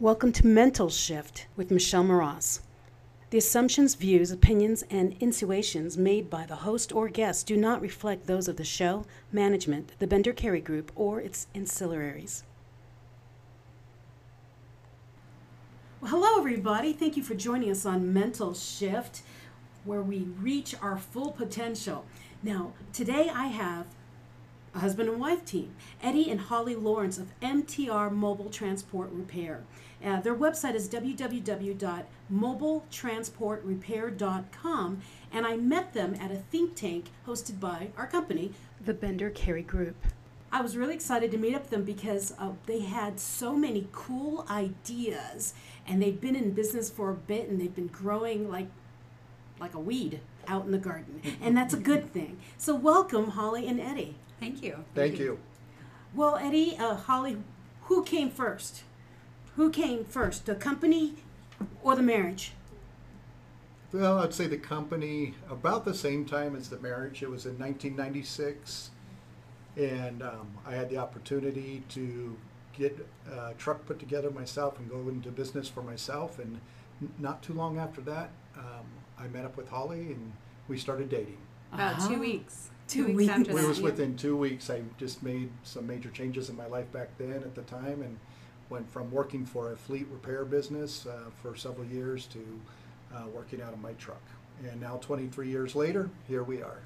Welcome to Mental Shift with Michelle Moroz. The assumptions, views, opinions, and insinuations made by the host or guest do not reflect those of the show, management, the Bender Carey Group, or its ancillaries. Well, hello, everybody. Thank you for joining us on Mental Shift, where we reach our full potential. Now, today I have a husband and wife team, Eddie and Holly Lawrence of MTR Mobile Transport Repair. Uh, their website is www.mobiletransportrepair.com, and I met them at a think tank hosted by our company, the Bender Carey Group. I was really excited to meet up with them because uh, they had so many cool ideas, and they've been in business for a bit, and they've been growing like like a weed out in the garden, and that's a good thing. So, welcome, Holly and Eddie. Thank you. Thank you. Well, Eddie, uh, Holly, who came first? Who came first, the company or the marriage? Well, I'd say the company about the same time as the marriage. It was in 1996, and um, I had the opportunity to get a truck put together myself and go into business for myself. And not too long after that, um, I met up with Holly and we started dating. About Uh-huh. two weeks. Two weeks, weeks. after It was within two weeks. I just made some major changes in my life back then at the time and went from working for a fleet repair business uh, for several years to uh, working out of my truck. And now, 23 years later, here we are.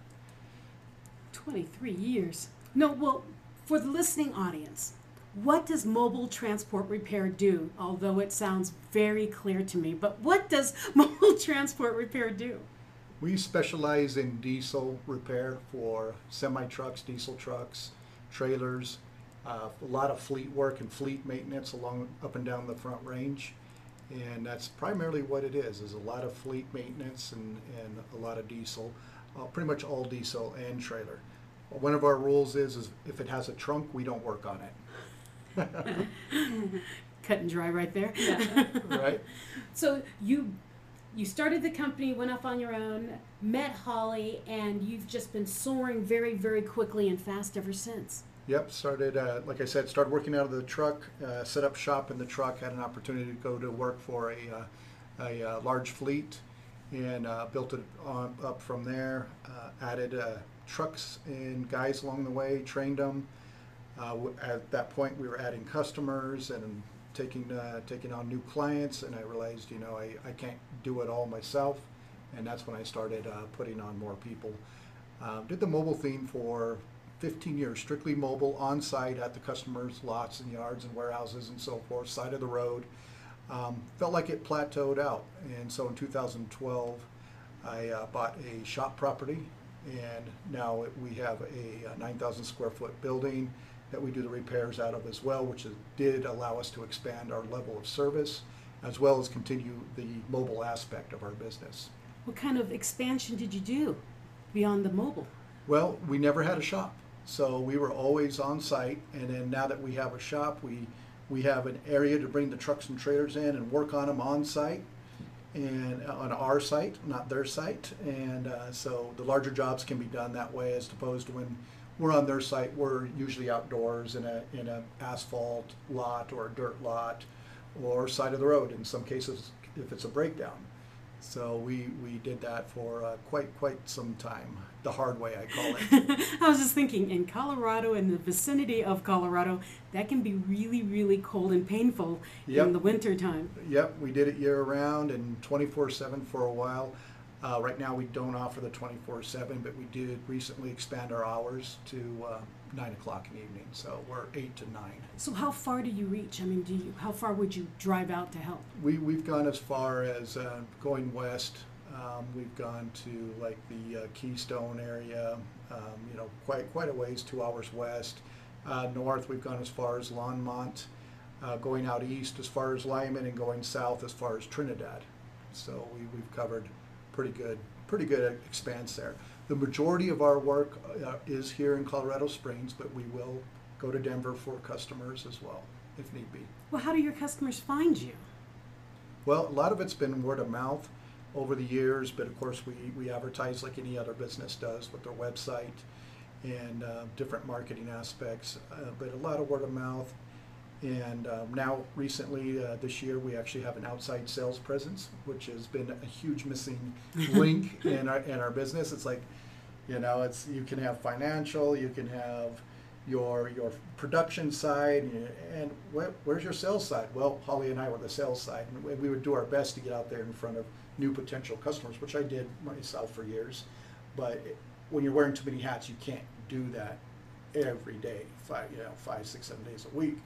23 years. No, well, for the listening audience, what does mobile transport repair do? Although it sounds very clear to me, but what does mobile transport repair do? We specialize in diesel repair for semi trucks, diesel trucks, trailers, uh, a lot of fleet work and fleet maintenance along up and down the front range. And that's primarily what it is, is a lot of fleet maintenance and, and a lot of diesel, uh, pretty much all diesel and trailer. One of our rules is, is if it has a trunk, we don't work on it, Cut and dry right there. Yeah. right? So you you started the company, went off on your own, met Holly, and you've just been soaring very, very quickly and fast ever since. Yep, started, uh, like I said, started working out of the truck, uh, set up shop in the truck, had an opportunity to go to work for a, uh, a uh, large fleet and uh, built it on, up from there. Added trucks and guys along the way, trained them. At that point, we were adding customers and taking, taking on new clients, and I realized, you know, I, I can't do it all myself. And that's when I started putting on more people. Did the mobile theme for 15 years, strictly mobile, on site at the customers' lots and yards and warehouses and so forth, side of the road. Um, felt like it plateaued out, and so in 2012, I uh, bought a shop property, and now it- we have a uh, 9,000 square foot building that we do the repairs out of as well, which is, did allow us to expand our level of service as well as continue the mobile aspect of our business. What kind of expansion did you do beyond the mobile? Well, we never had a shop, so we were always on site. And then now that we have a shop, we we have an area to bring the trucks and trailers in and work on them on site, and uh, on our site, not their site. And uh, so the larger jobs can be done that way, as opposed to when we're on their site, we're usually outdoors in a in a asphalt lot or a dirt lot, or side of the road. In some cases, if it's a breakdown. So we, we did that for uh, quite quite some time, the hard way I call it. I was just thinking, in Colorado, in the vicinity of Colorado, that can be really, really cold and painful Yep. in the winter time. yep, we did it year round and 24/7 for a while. Uh, right now we don't offer the 24/7, but we did recently expand our hours to uh, nine o'clock in the evening. So we're eight to nine. So how far do you reach? I mean, do you how far would you drive out to help? We we've gone as far as uh, going west. Um, we've gone to like the uh, Keystone area, um, you know, quite quite a ways, two hours west. Uh, north, we've gone as far as Longmont, uh, going out east as far as Limon, and going south as far as Trinidad. So we, we've covered pretty good pretty good expanse there. The majority of our work uh, is here in Colorado Springs, but we will go to Denver for customers as well, if need be. Well, how do your customers find you? Well, a lot of it's been word of mouth over the years, but of course we, we advertise like any other business does with their website and uh, different marketing aspects, uh, but a lot of word of mouth. And um, now, recently, uh, this year, we actually have an outside sales presence, which has been a huge missing link in our in our business. It's like, you know, it's you can have financial, you can have your your production side, and where, where's your sales side? Well, Holly and I were the sales side, and we would do our best to get out there in front of new potential customers, which I did myself for years. But when you're wearing too many hats, you can't do that every day, five, you know, five, six, seven days a week,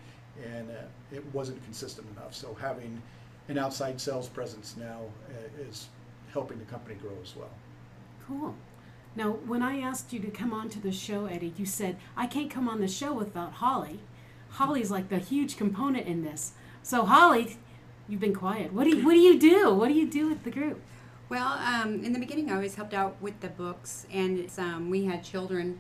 and uh, it wasn't consistent enough. So having an outside sales presence now uh, is helping the company grow as well. Cool. Now, when I asked you to come on to the show, Eddie, you said I can't come on the show without Holly. Holly's like the huge component in this. So, Holly, you've been quiet. What do you What do you do? What do you do with the group? Well, um, in the beginning, I always helped out with the books, and um, we had children.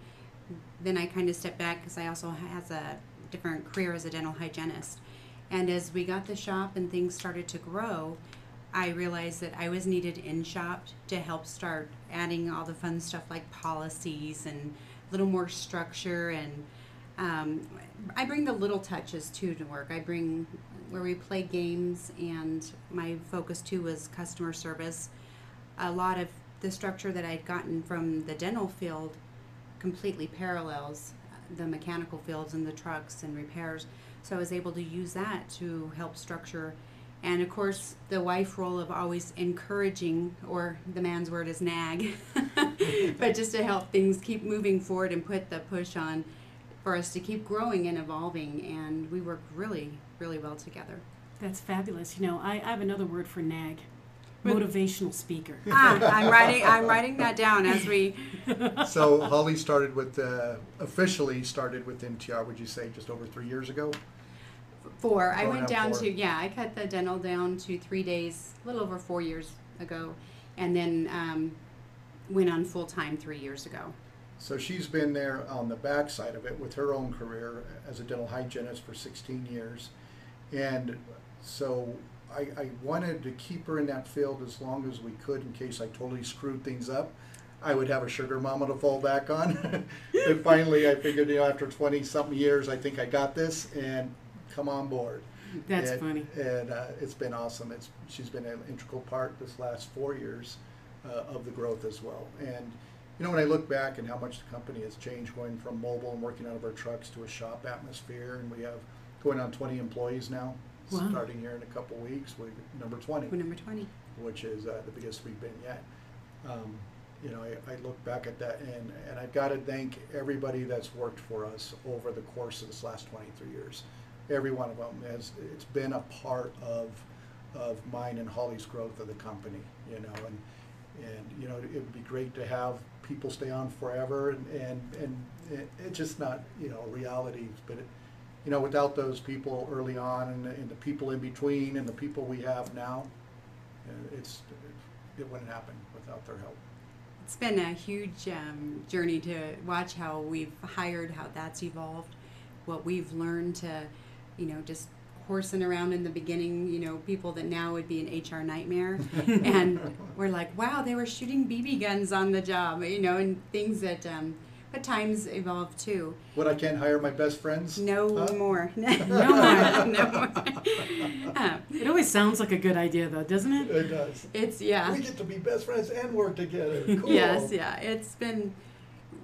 Then I kind of stepped back because I also has a different career as a dental hygienist. And as we got the shop and things started to grow, I realized that I was needed in shop to help start adding all the fun stuff like policies and a little more structure and um, I bring the little touches too to work. I bring where we play games and my focus too was customer service a lot of the structure that I'd gotten from the dental field completely parallels the mechanical fields and the trucks and repairs. So I was able to use that to help structure. And of course, the wife role of always encouraging, or the man's word is nag, but just to help things keep moving forward and put the push on for us to keep growing and evolving. And we work really, really well together. That's fabulous. You know, I, I have another word for nag motivational speaker. ah, I'm writing. I'm writing that down as we. so Holly started with uh, officially started with MTR. Would you say just over three years ago? Four. I went down four. to yeah. I cut the dental down to three days, a little over four years ago, and then um, went on full time three years ago. So she's been there on the backside of it with her own career as a dental hygienist for 16 years, and so I, I wanted to keep her in that field as long as we could in case I totally screwed things up. I would have a sugar mama to fall back on. and finally, I figured, you know, after 20 something years, I think I got this and come on board. That's and, funny. And uh, it's been awesome. It's She's been an integral part this last four years uh, of the growth as well. And, you know, when I look back and how much the company has changed going from mobile and working out of our trucks to a shop atmosphere, and we have going on 20 employees now wow. starting here in a couple weeks. We're number 20. We're number 20. Which is uh, the biggest we've been yet. Um, you know, I, I, look back at that and, and I've got to thank everybody that's worked for us over the course of this last 23 years. Every one of them has, it's been a part of, of mine and Holly's growth of the company, you know, and, and, you know, it would be great to have people stay on forever and, and, and it, it's just not, you know, reality, but it, you know, without those people early on and, and the people in between and the people we have now, uh, it's, it wouldn't happen without their help. It's been a huge um, journey to watch how we've hired, how that's evolved, what we've learned to, you know, just horsing around in the beginning, you know, people that now would be an HR nightmare. and we're like, wow, they were shooting BB guns on the job, you know, and things that um, but times evolve too. What I can't hire my best friends? No huh? more. no more. no more. Uh, it always sounds like a good idea, though, doesn't it? It does. It's yeah. We get to be best friends and work together. Cool. yes, yeah. It's been.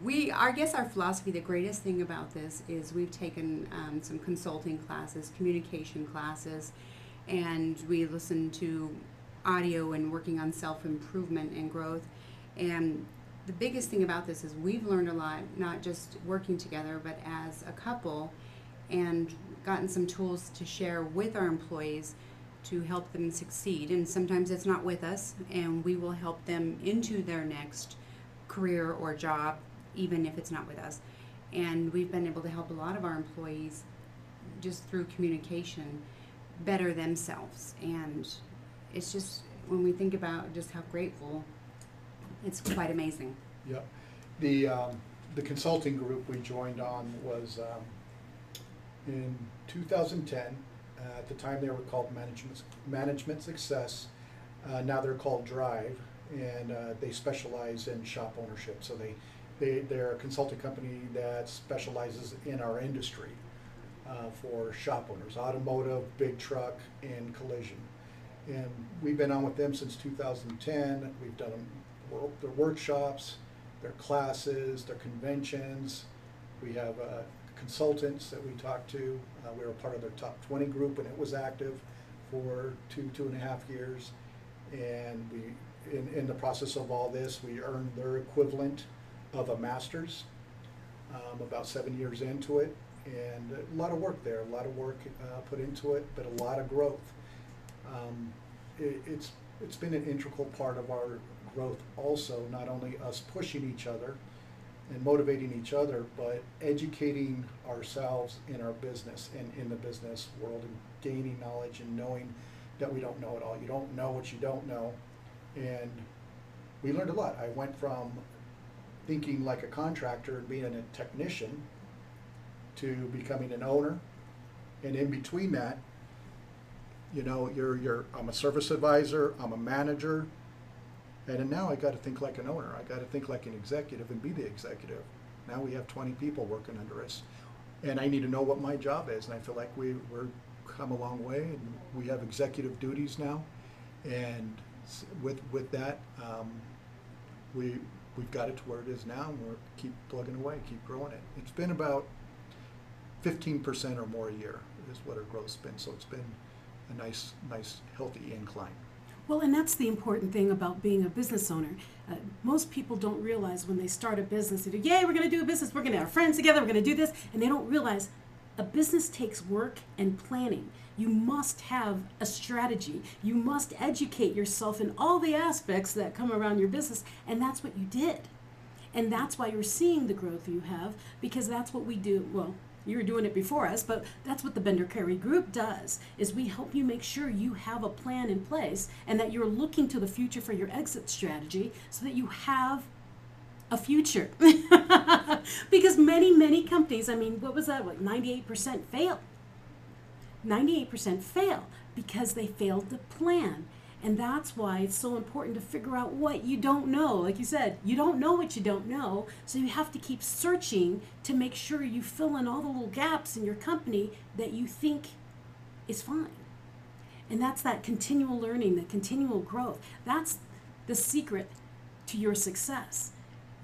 We, I guess, our philosophy. The greatest thing about this is we've taken um, some consulting classes, communication classes, and we listen to audio and working on self improvement and growth, and the biggest thing about this is we've learned a lot, not just working together, but as a couple, and gotten some tools to share with our employees to help them succeed. And sometimes it's not with us, and we will help them into their next career or job, even if it's not with us. And we've been able to help a lot of our employees just through communication better themselves. And it's just when we think about just how grateful it's quite amazing. Yeah. The, um, the consulting group we joined on was um, in 2010. Uh, at the time, they were called Management, Management Success. Uh, now they're called Drive, and uh, they specialize in shop ownership. So they, they, they're a consulting company that specializes in our industry. uh, for shop owners, automotive, big truck, and collision. And we've been on with them since 2010. We've done their workshops, their classes, their conventions. We have uh, consultants that we talk to. Uh, we were part of their top 20 group and it was active for two, two and a half years. And we, in, in the process of all this, we earned their equivalent of a master's um, about seven years into it. And a lot of work there, a lot of work uh, put into it, but a lot of growth. Um, it, it's, it's been an integral part of our growth also, not only us pushing each other and motivating each other, but educating ourselves in our business and in the business world and gaining knowledge and knowing that we don't know it all. You don't know what you don't know. And we learned a lot. I went from thinking like a contractor and being a technician to becoming an owner. And in between that, you know, you're, you're, I'm a service advisor, I'm a manager, and now I got to think like an owner. I got to think like an executive and be the executive. Now we have 20 people working under us, and I need to know what my job is. And I feel like we we're come a long way, and we have executive duties now. And with with that, um, we we've got it to where it is now, and we're keep plugging away, keep growing it. It's been about 15% or more a year is what our growth's been. So it's been a nice, nice, healthy incline. Well, and that's the important thing about being a business owner. Uh, most people don't realize when they start a business, they do, yay, we're going to do a business, we're going to have friends together, we're going to do this, and they don't realize a business takes work and planning. You must have a strategy. You must educate yourself in all the aspects that come around your business, and that's what you did. And that's why you're seeing the growth you have, because that's what we do. Well, you were doing it before us, but that's what the Bender Carey Group does. Is we help you make sure you have a plan in place and that you're looking to the future for your exit strategy so that you have a future. because many, many companies, I mean, what was that? Like 98% fail. 98% fail because they failed to plan. And that's why it's so important to figure out what you don't know. Like you said, you don't know what you don't know. So you have to keep searching to make sure you fill in all the little gaps in your company that you think is fine. And that's that continual learning, the continual growth. That's the secret to your success.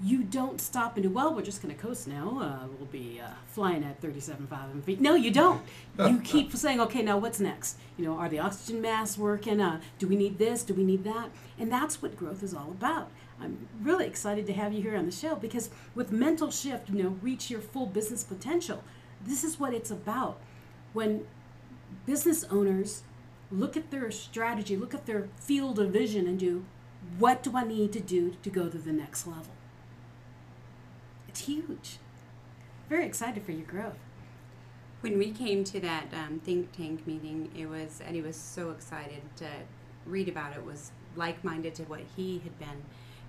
You don't stop and do, well, we're just going to coast now. Uh, we'll be uh, flying at 37,000 feet. No, you don't. You keep saying, okay, now what's next? You know, are the oxygen masks working? Uh, do we need this? Do we need that? And that's what growth is all about. I'm really excited to have you here on the show because with mental shift, you know, reach your full business potential. This is what it's about. When business owners look at their strategy, look at their field of vision, and do what do I need to do to go to the next level? It's huge. Very excited for your growth. When we came to that um, think tank meeting, it was Eddie was so excited to read about it. Was like-minded to what he had been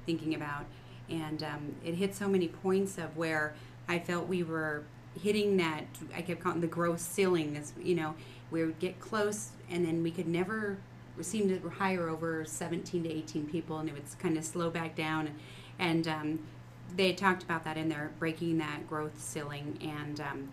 thinking about, and um, it hit so many points of where I felt we were hitting that. I kept calling the growth ceiling. As you know, we would get close, and then we could never seem to hire over 17 to 18 people, and it would kind of slow back down, and um, they talked about that in there, breaking that growth ceiling, and um,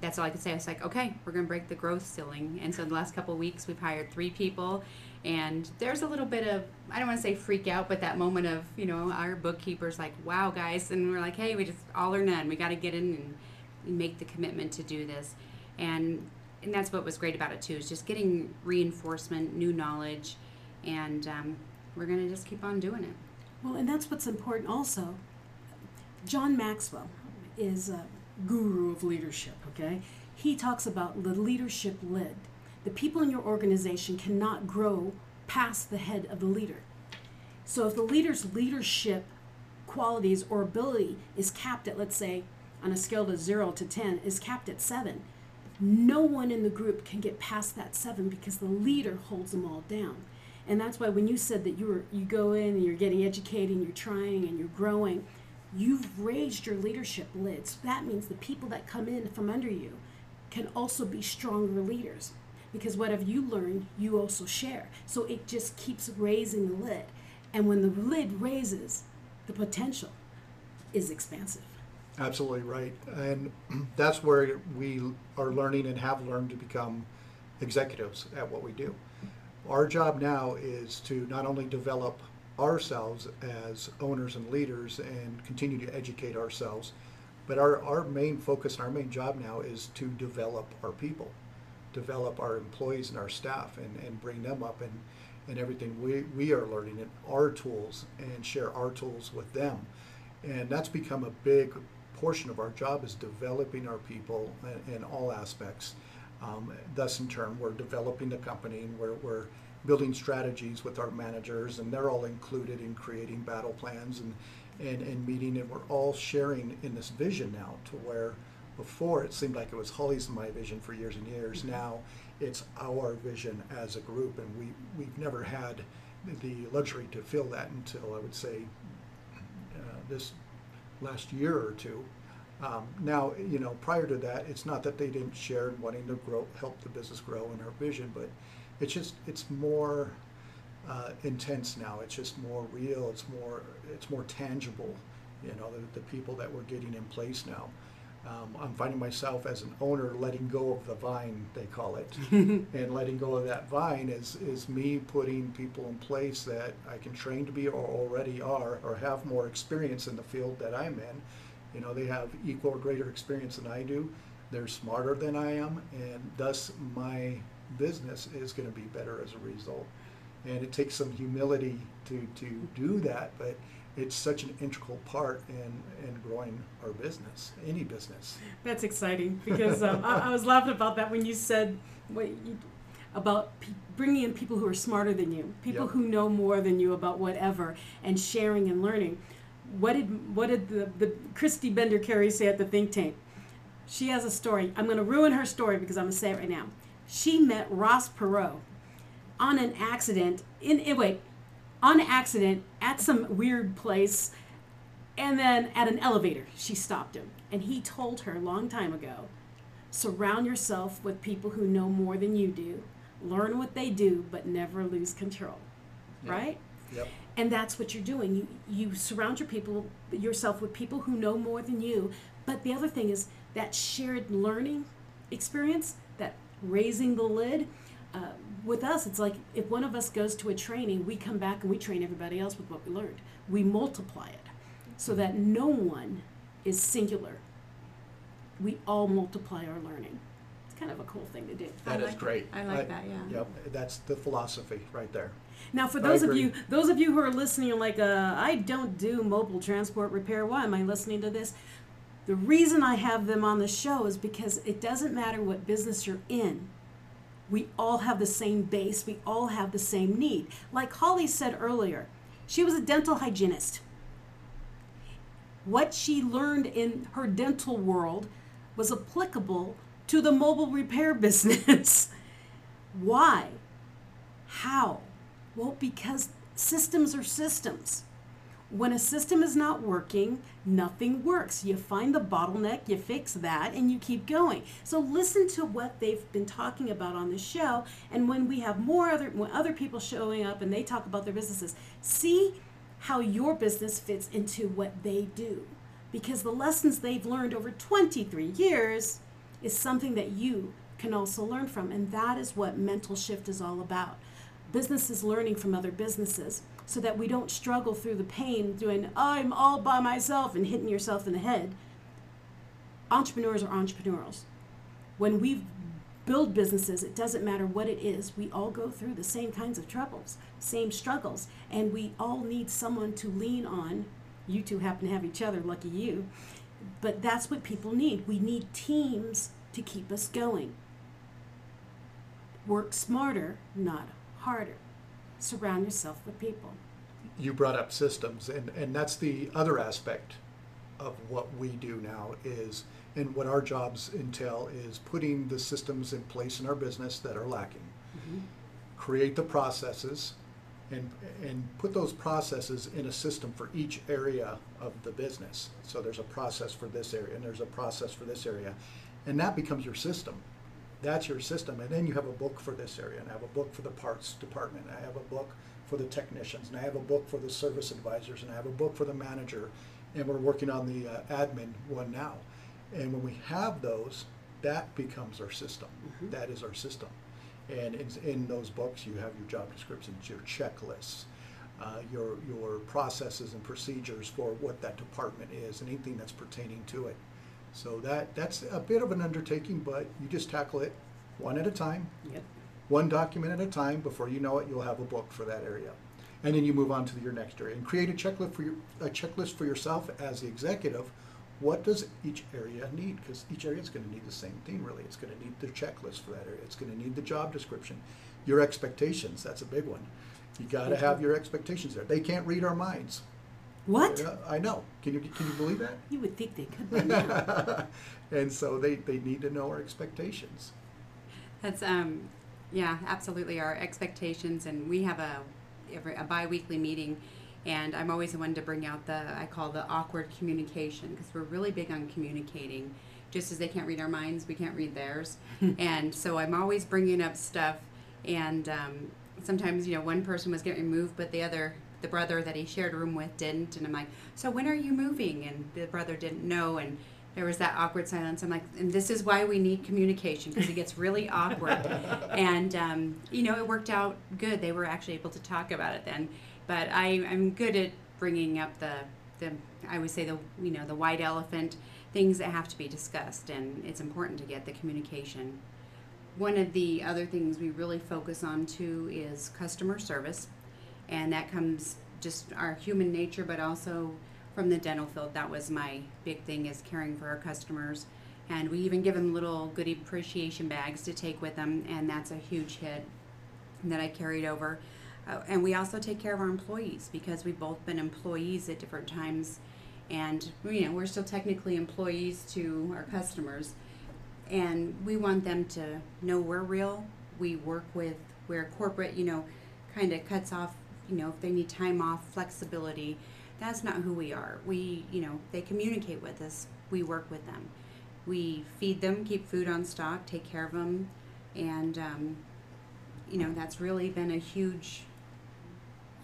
that's all I could say. I was like, okay, we're going to break the growth ceiling. And so the last couple weeks, we've hired three people, and there's a little bit of I don't want to say freak out, but that moment of you know our bookkeeper's like, wow, guys, and we're like, hey, we just all or none. We got to get in and make the commitment to do this, and and that's what was great about it too is just getting reinforcement, new knowledge, and um, we're going to just keep on doing it. Well, and that's what's important also. John Maxwell is a guru of leadership, okay? He talks about the leadership lid. The people in your organization cannot grow past the head of the leader. So if the leader's leadership qualities or ability is capped at, let's say, on a scale of 0 to 10, is capped at 7, no one in the group can get past that 7 because the leader holds them all down. And that's why when you said that you were you go in and you're getting educated and you're trying and you're growing, you've raised your leadership lids. That means the people that come in from under you can also be stronger leaders because whatever you learn, you also share. So it just keeps raising the lid. And when the lid raises, the potential is expansive. Absolutely right. And that's where we are learning and have learned to become executives at what we do. Our job now is to not only develop ourselves as owners and leaders and continue to educate ourselves, but our, our main focus and our main job now is to develop our people, develop our employees and our staff and, and bring them up and, and everything we, we are learning and our tools and share our tools with them. And that's become a big portion of our job is developing our people in, in all aspects. Um, thus, in turn, we're developing the company and we're, we're building strategies with our managers, and they're all included in creating battle plans and, and, and meeting. And we're all sharing in this vision now to where before it seemed like it was Holly's and my vision for years and years. Mm-hmm. Now it's our vision as a group, and we, we've never had the luxury to feel that until I would say uh, this last year or two. Um, now, you know, prior to that, it's not that they didn't share wanting to grow, help the business grow in our vision, but it's just it's more uh, intense now. It's just more real. It's more it's more tangible. You know, the, the people that we're getting in place now. Um, I'm finding myself as an owner letting go of the vine, they call it, and letting go of that vine is is me putting people in place that I can train to be or already are or have more experience in the field that I'm in. You know, they have equal or greater experience than I do. They're smarter than I am, and thus my business is going to be better as a result. And it takes some humility to, to do that, but it's such an integral part in, in growing our business, any business. That's exciting because um, I, I, was laughing about that when you said what you, about pe- bringing in people who are smarter than you, people yep. who know more than you about whatever, and sharing and learning. What did what did the, the Christy Bender Carey say at the think tank? She has a story. I'm going to ruin her story because I'm going to say it right now she met Ross Perot on an accident in, in wait on accident at some weird place and then at an elevator. She stopped him. And he told her a long time ago surround yourself with people who know more than you do. Learn what they do but never lose control. Yep. right? Yep. and that's what you're doing. You you surround your people yourself with people who know more than you. But the other thing is that shared learning experience raising the lid. Uh, with us, it's like if one of us goes to a training, we come back and we train everybody else with what we learned. We multiply it so that no one is singular. We all multiply our learning. It's kind of a cool thing to do. That is great. I like I, that. Yeah. Yep, that's the philosophy right there. Now, for those of you, those of you who are listening, like, uh, I don't do mobile transport repair. Why am I listening to this? The reason I have them on the show is because it doesn't matter what business you're in. We all have the same base, we all have the same need. Like Holly said earlier, she was a dental hygienist. What she learned in her dental world was applicable to the mobile repair business. Why? How? Well, because systems are systems. When a system is not working, nothing works. You find the bottleneck, you fix that, and you keep going. So listen to what they've been talking about on the show, and when we have more other when other people showing up and they talk about their businesses, see how your business fits into what they do. Because the lessons they've learned over 23 years is something that you can also learn from, and that is what mental shift is all about. Businesses learning from other businesses so that we don't struggle through the pain doing, I'm all by myself and hitting yourself in the head. Entrepreneurs are entrepreneurs. When we build businesses, it doesn't matter what it is, we all go through the same kinds of troubles, same struggles, and we all need someone to lean on. You two happen to have each other, lucky you. But that's what people need. We need teams to keep us going. Work smarter, not harder surround yourself with people. You brought up systems, and, and that's the other aspect of what we do now is, and what our jobs entail is putting the systems in place in our business that are lacking. Mm-hmm. Create the processes and, and put those processes in a system for each area of the business. So there's a process for this area and there's a process for this area. And that becomes your system that's your system. And then you have a book for this area, and I have a book for the parts department, and I have a book for the technicians, and I have a book for the service advisors, and I have a book for the manager. and we're working on the uh, admin one now. And when we have those, that becomes our system. Mhm. That is our system. And in, in those books, you have your job descriptions, your checklists, uh, your your processes and procedures for what that department is, and anything that's pertaining to it. So that that's a bit of an undertaking, but you just tackle it one at a time, Yep. one document at a time. Before you know it, you'll have a book for that area, and then you move on to your next area and create a checklist for your a checklist for yourself as the executive. What does each area need? Because each area is going to need the same thing, really. It's going to need the checklist for that area. It's going to need the job description, your expectations. That's a big one. You got to have your expectations there. They can't read our minds. What? Yeah, I know. Can you can you believe that? You would think they could by now. and so they, they need to know our expectations. That's um, yeah, absolutely our expectations, and we have a every a biweekly meeting, and I'm always the one to bring out the I call the awkward communication because we're really big on communicating. Just as they can't read our minds, we can't read theirs, and so I'm always bringing up stuff, and um, sometimes you know one person was getting moved, but the other the brother that he shared a room with didn't, and I'm like, so when are you moving? And the brother didn't know, and there was that awkward silence. I'm like, and this is why we need communication because it gets really awkward. and um, you know, it worked out good. They were actually able to talk about it then. But I, I'm good at bringing up the, the I would say the you know the white elephant things that have to be discussed, and it's important to get the communication. One of the other things we really focus on too is customer service, and that comes just our human nature, but also from the dental field. That was my big thing is caring for our customers. And we even give them little goodie appreciation bags to take with them, and that's a huge hit that I carried over. Uh, and we also take care of our employees because we've both been employees at different times, and you know we're still technically employees to our customers, and we want them to know we're real. We work with where corporate, you know, kind of cuts off, you know, if they need time off, flexibility that's not who we are. We, you know, they communicate with us. We work with them. We feed them, keep food on stock, take care of them, and um, you know that's really been a huge,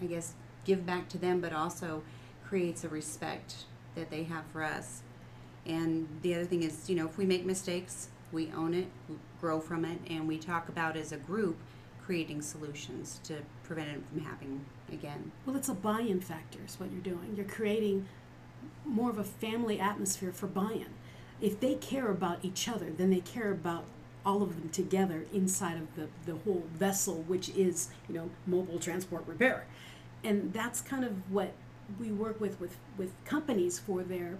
I guess, give back to them, but also creates a respect that they have for us. And the other thing is, you know, if we make mistakes, we own it, grow from it, and we talk about as a group creating solutions to prevent it from happening again. Well, it's a buy-in factor. Is what you're doing. You're creating more of a family atmosphere for buy-in. If they care about each other, then they care about all of them together inside of the, the whole vessel, which is you know mobile transport repair, and that's kind of what we work with with with companies for their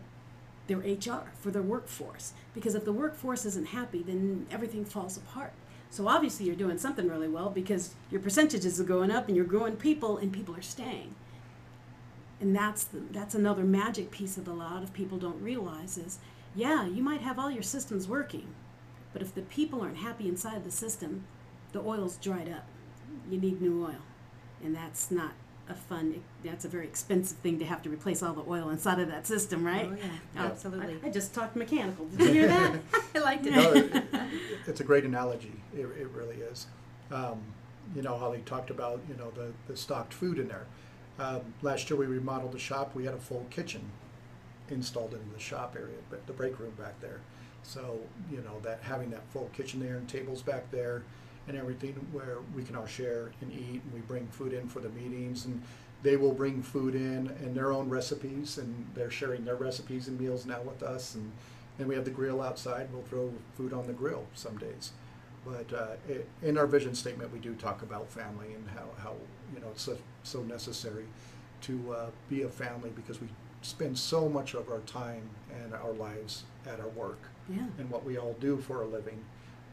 their HR for their workforce. Because if the workforce isn't happy, then everything falls apart. So obviously you're doing something really well because your percentages are going up and you're growing people and people are staying. And that's the, that's another magic piece that a lot of people don't realize is, yeah, you might have all your systems working, but if the people aren't happy inside the system, the oil's dried up. You need new oil, and that's not a fun. That's a very expensive thing to have to replace all the oil inside of that system, right? Oh yeah, Yeah. absolutely. I, I just talked mechanical. Did you hear that? I liked it. No, it- it's a great analogy. It, it really is. Um, you know, Holly talked about, you know, the, the stocked food in there. Um, last year we remodeled the shop. We had a full kitchen installed into the shop area, but the break room back there. So, you know, that having that full kitchen there and tables back there and everything where we can all share and eat and we bring food in for the meetings and they will bring food in and their own recipes and they're sharing their recipes and meals now with us and and we have the grill outside. We'll throw food on the grill some days. But uh, it, in our vision statement, we do talk about family and how, how you know it's so, so necessary to uh, be a family because we spend so much of our time and our lives at our work yeah. and what we all do for a living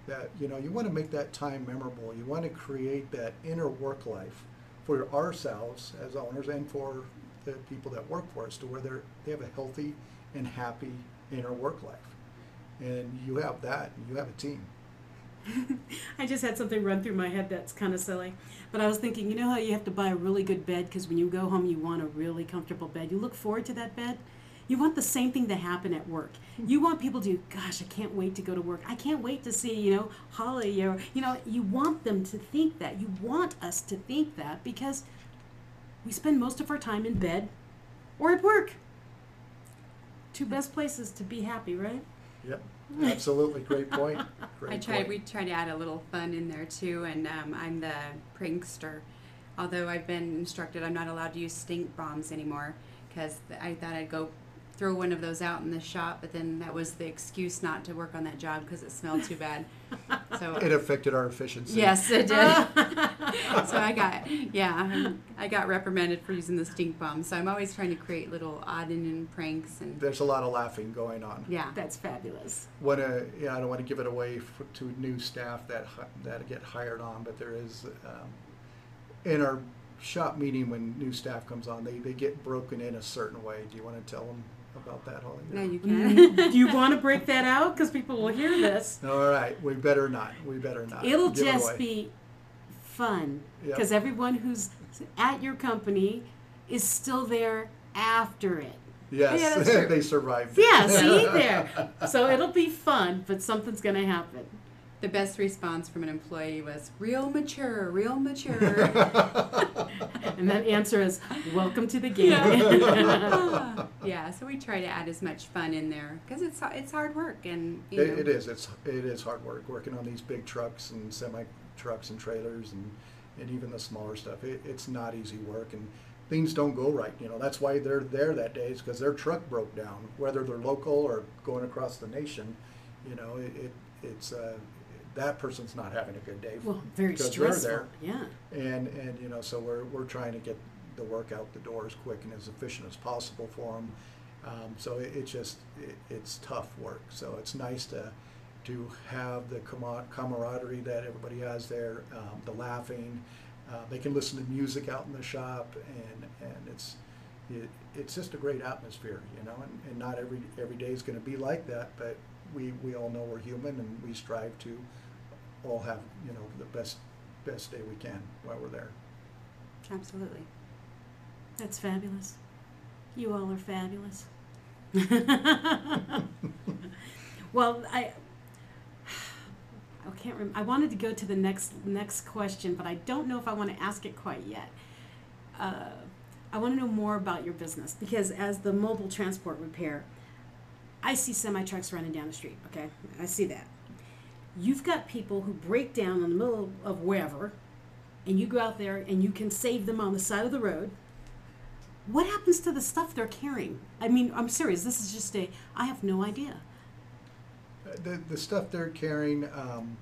that you know you want to make that time memorable you want to create that inner work life for ourselves as owners and for the people that work for us to where they're they have a healthy and happy inner work life and you have that and you have a team I just had something run through my head that's kind of silly. But I was thinking, you know how you have to buy a really good bed because when you go home, you want a really comfortable bed. You look forward to that bed. You want the same thing to happen at work. You want people to, gosh, I can't wait to go to work. I can't wait to see, you know, Holly or, you know, you want them to think that. You want us to think that because we spend most of our time in bed or at work. two best places to be happy, right? Yep, absolutely. Great point. Great I try. point. We try to add a little fun in there too, and um, I'm the prankster. Although I've been instructed I'm not allowed to use stink bombs anymore because I thought I'd go throw one of those out in the shop, but then that was the excuse not to work on that job because it smelled too bad. So It affected our efficiency. yes, it did. so I got yeah, I got reprimanded for using the stink bomb. So I'm always trying to create little odd and end pranks and There's a lot of laughing going on. yeah. That's fabulous. When uh, yeah, I don't want to give it away for, to new staff that that get hired on, but there is um, in our shop meeting when new staff comes on, they, they get broken in a certain way. Do you want to tell them about that, Holly? No, you Mm, can. Do you want to break that out? Because people will hear this. All right, we better not. We better not. It'll Give just away. be fun Yep. because everyone who's at your company is still there after it. Yes, Yeah, they survived. Yeah, see there. So it'll be fun, but something's going to happen. The best response from an employee was real mature, real mature. And that answer is welcome to the game. yeah. yeah, so we try to add as much fun in there because it's it's hard work and you It, know, it is. It's it is hard work working on these big trucks and semi trucks and trailers and, and even the smaller stuff. It, it's not easy work and things don't go right. You know that's why they're there that day is because their truck broke down. Whether they're local or going across the nation, you know it, it it's uh, that person's not having a good day. Well, very stressful. there. Yeah. And and you know so we're we're trying to get the work out the door as quick and as efficient as possible for them. Um, so it, it just it, it's tough work. So it's nice to to have the camaraderie that everybody has there, um, the laughing. Uh, they can listen to music out in the shop, and and it's it, it's just a great atmosphere, you know. And, and not every every day is going to be like that, but we we all know we're human, and we strive to all have you know the best best day we can while we're there. absolutely. That's fabulous. You all are fabulous. well, I I can't remember. I wanted to go to the next next question, but I don't know if I want to ask it quite yet. Uh, I want to know more about your business because as the mobile transport repair, I see semi trucks running down the street. Okay, I see that. You've got people who break down in the middle of wherever, and you go out there and you can save them on the side of the road what happens to the stuff they're carrying? I mean, I'm serious. This is just a. I have no idea. Uh, The, the stuff they're carrying um,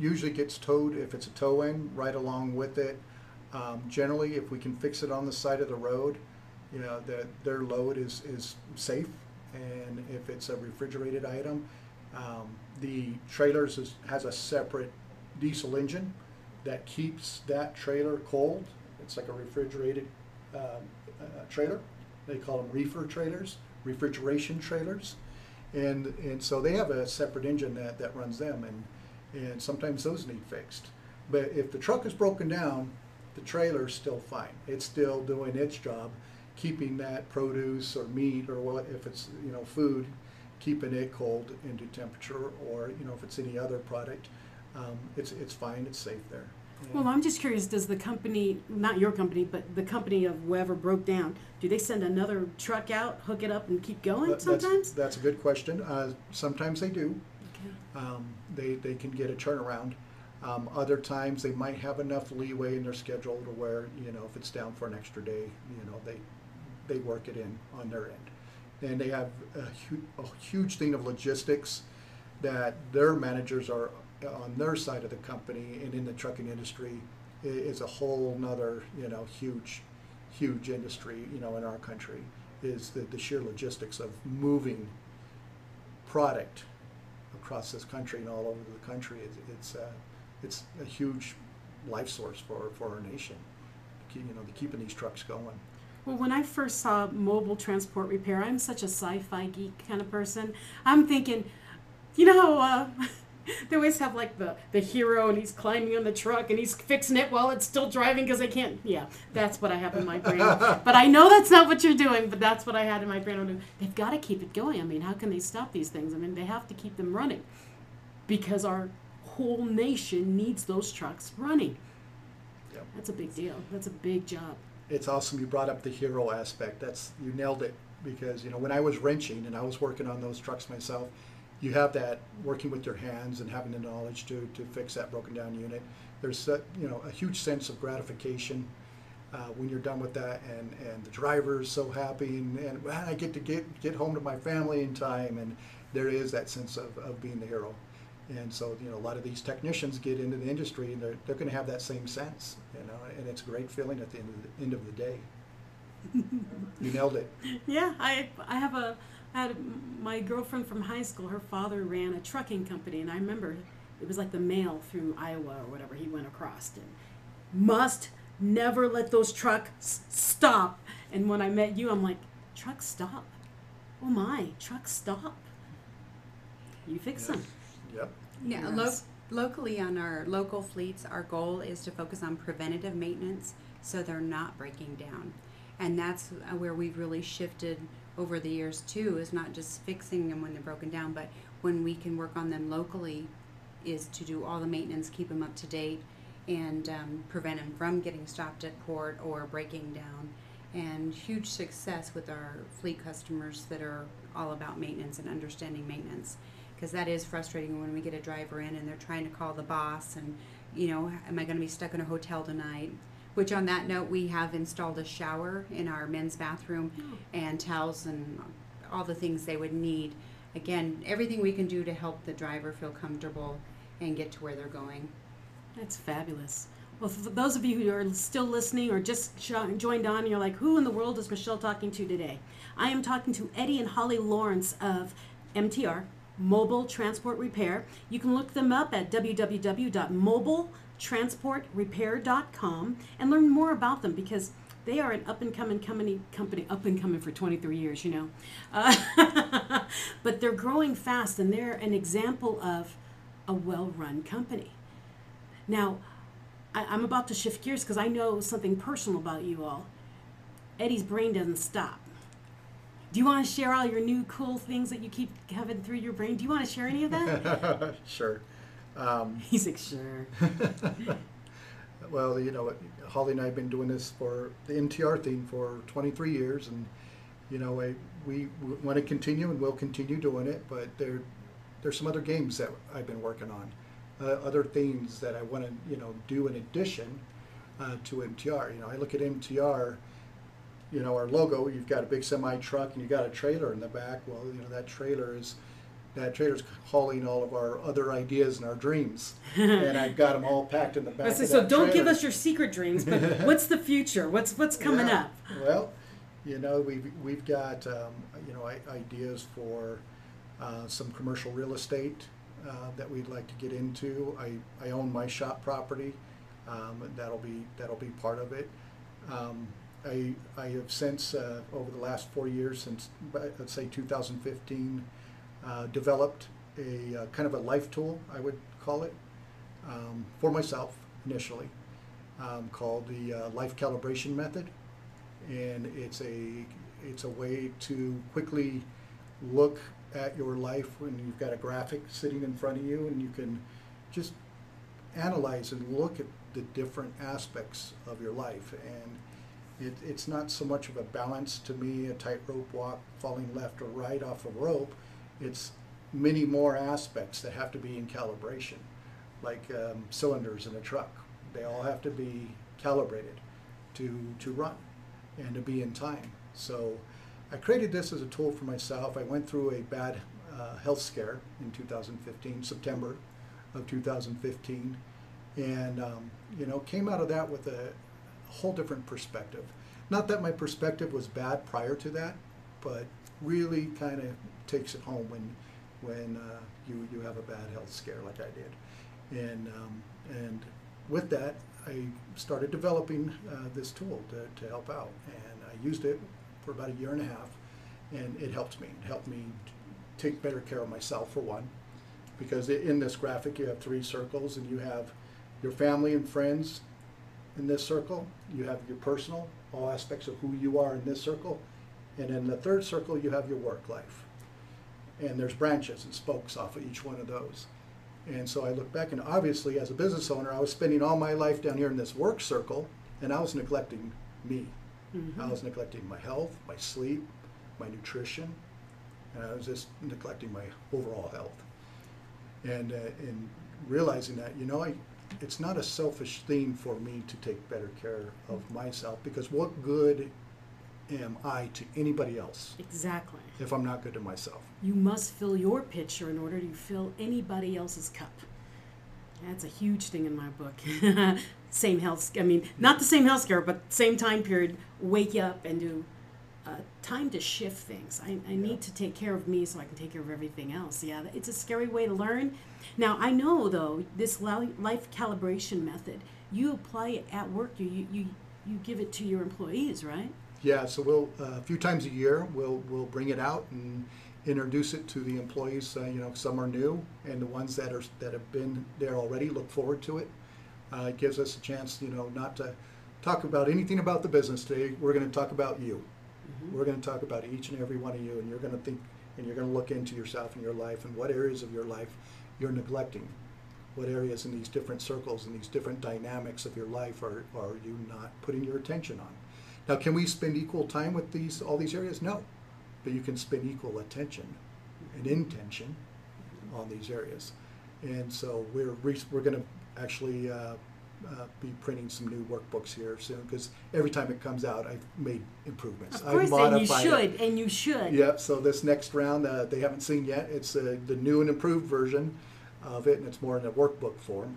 usually gets towed if it's a tow in right along with it. Um, generally, if we can fix it on the side of the road, you know, the, their load is, is safe. And if it's a refrigerated item, um, the trailers is, has a separate diesel engine that keeps that trailer cold. It's like a refrigerated uh, trailer. They call them reefer trailers, refrigeration trailers. And, and so they have a separate engine that, that runs them, and, and sometimes those need fixed. But if the truck is broken down, the trailer's still fine. It's still doing its job, keeping that produce or meat or what, if it's, you know, food, keeping it cold into temperature, or, you know, if it's any other product, um, it's, it's fine, it's safe there. Well, I'm just curious. Does the company, not your company, but the company of whoever broke down, do they send another truck out, hook it up, and keep going That- that's- sometimes? That's a good question. Uh, sometimes they do. Okay. um, they, they can get a turnaround. Um, other times they might have enough leeway in their schedule to where, you know, if it's down for an extra day, you know, they, they work it in on their end. And they have a, hu- a huge thing of logistics that their managers are on their side of the company and in the trucking industry is a whole nother, you know, huge, huge industry, you know, in our country is the, the sheer logistics of moving product across this country and all over the country. It's, it's, uh, it's a huge life source for, for our nation. You know, to keeping these trucks going. Well, when I first saw mobile transport repair, I'm such a sci-fi geek kind of person. I'm thinking, you know, uh, they always have like the the hero and he's climbing on the truck and he's fixing it while it's still driving because they can't. Yeah, that's what I have in my brain. but I know that's not what you're doing. But that's what I had in my brain. They've got to keep it going. I mean, how can they stop these things? I mean, they have to keep them running because our whole nation needs those trucks running. Yep. That's a big deal. That's a big job. It's awesome you brought up the hero aspect. That's you nailed it because you know when I was wrenching and I was working on those trucks myself, you have that working with your hands and having the knowledge to, to fix that broken down unit. There's a, you know a huge sense of gratification uh, when you're done with that, and, and the driver is so happy, and, and I get to get get home to my family in time, and there is that sense of, of being the hero. And so, you know, a lot of these technicians get into the industry and they're, they're going to have that same sense, you know, and it's a great feeling at the end of the, end of the day. you nailed it. Yeah, I, I have a, I had a, my girlfriend from high school, her father ran a trucking company, and I remember it was like the mail through Iowa or whatever he went across. And must never let those trucks stop. And when I met you, I'm like, trucks stop. Oh my, trucks stop. You fix them. Yep. Yeah, lo- locally on our local fleets, our goal is to focus on preventative maintenance so they're not breaking down. And that's uh, where we've really shifted over the years too, is not just fixing them when they're broken down, but when we can work on them locally, is to do all the maintenance, keep them up to date, and um, prevent them from getting stopped at port or breaking down. And huge success with our fleet customers that are all about maintenance and understanding maintenance because that is frustrating when we get a driver in and they're trying to call the boss and you know am i going to be stuck in a hotel tonight? Which on that note we have installed a shower in our men's bathroom oh. and towels and all the things they would need. Again everything we can do to help the driver feel comfortable and get to where they're going. That's fabulous. Well for those of you who are still listening or just joined on you're like who in the world is michelle talking to today? I am talking to eddie and holly lawrence of mtr Mobile Transport Repair. You can look them up at www.mobiletransportrepair.com and learn more about them because they are an up and coming company, company up and coming for 23 years, you know. Uh, but they're growing fast and they're an example of a well run company. Now, I, I'm about to shift gears because I know something personal about you all. Eddie's brain doesn't stop. Do you want to share all your new cool things that you keep having through your brain? Do you want to share any of that? sure. Um, He's like, sure. well, you know, Holly and I have been doing this for the MTR theme for 23 years, and you know, I, we, we want to continue and we'll continue doing it. But there, there's some other games that I've been working on, uh, other themes that I want to, you know, do in addition uh, to MTR. You know, I look at MTR you know, our logo, you've got a big semi truck and you've got a trailer in the back. Well, you know, that trailer is that trailer's hauling all of our other ideas and our dreams. and I've got them all packed in the back. so don't trailer. give us your secret dreams, but what's the future? What's what's coming yeah. up? Well, you know, we've we've got um, you know ideas for uh, some commercial real estate uh, that we'd like to get into. I, I own my shop property. Um, that'll be that'll be part of it. Um, I, I have since, uh, over the last four years, since let's say 2015, uh, developed a uh, kind of a life tool, I would call it, um, for myself initially, um, called the uh, life calibration method, and it's a it's a way to quickly look at your life when you've got a graphic sitting in front of you, and you can just analyze and look at the different aspects of your life. And it, it's not so much of a balance to me, a tightrope walk, falling left or right off a rope. It's many more aspects that have to be in calibration, like um, cylinders in a truck. They all have to be calibrated to, to run and to be in time. So I created this as a tool for myself. I went through a bad uh, health scare in 2015, September of 2015, and um, you know came out of that with a, whole different perspective. Not that my perspective was bad prior to that, but really kind of takes it home when when uh, you you have a bad health scare like I did, and um, and with that I started developing uh, this tool to, to help out, and I used it for about a year and a half, and it helped me. It helped me take better care of myself for one, because in this graphic you have three circles and you have your family and friends in this circle. You have your personal, all aspects of who you are in this circle. And in the third circle, you have your work life. And there's branches and spokes off of each one of those. And so I look back, and obviously, as a business owner, I was spending all my life down here in this work circle, and I was neglecting me. Mm-hmm. I was neglecting my health, my sleep, my nutrition, and I was just neglecting my overall health. And uh, in realizing that, you know, I, it's not a selfish thing for me to take better care of myself because what good am I to anybody else Exactly. if I'm not good to myself? You must fill your pitcher in order to fill anybody else's cup. That's a huge thing in my book. same health, I mean, not the same health care, but same time period. Wake up and do uh, time to shift things. I, I need to take care of me so I can take care of everything else. Yeah, it's a scary way to learn. Now, I know though, this life calibration method, you apply it at work, you, you, you, give it to your employees, right? Yeah, so we'll uh, a few times a year we'll we'll bring it out and introduce it to the employees. Uh, you know, some are new, and the ones that are that have been there already look forward to it. Uh, it gives us a chance, you know, not to talk about anything about the business today. We're going to talk about you. Mm-hmm. We're going to talk about each and every one of you, and you're going to think and you're going to look into yourself and your life and what areas of your life you're neglecting. What areas in these different circles and these different dynamics of your life are, are you not putting your attention on? Now, can we spend equal time with these all these areas? No, but you can spend equal attention and intention on these areas. And so we're re- we're going to actually uh, uh, be printing some new workbooks here soon because every time it comes out, I've made improvements. Of course, I've and you should, it. and you should. Yep. So this next round, uh, they haven't seen yet. It's uh, the new and improved version of it, and it's more in a workbook form.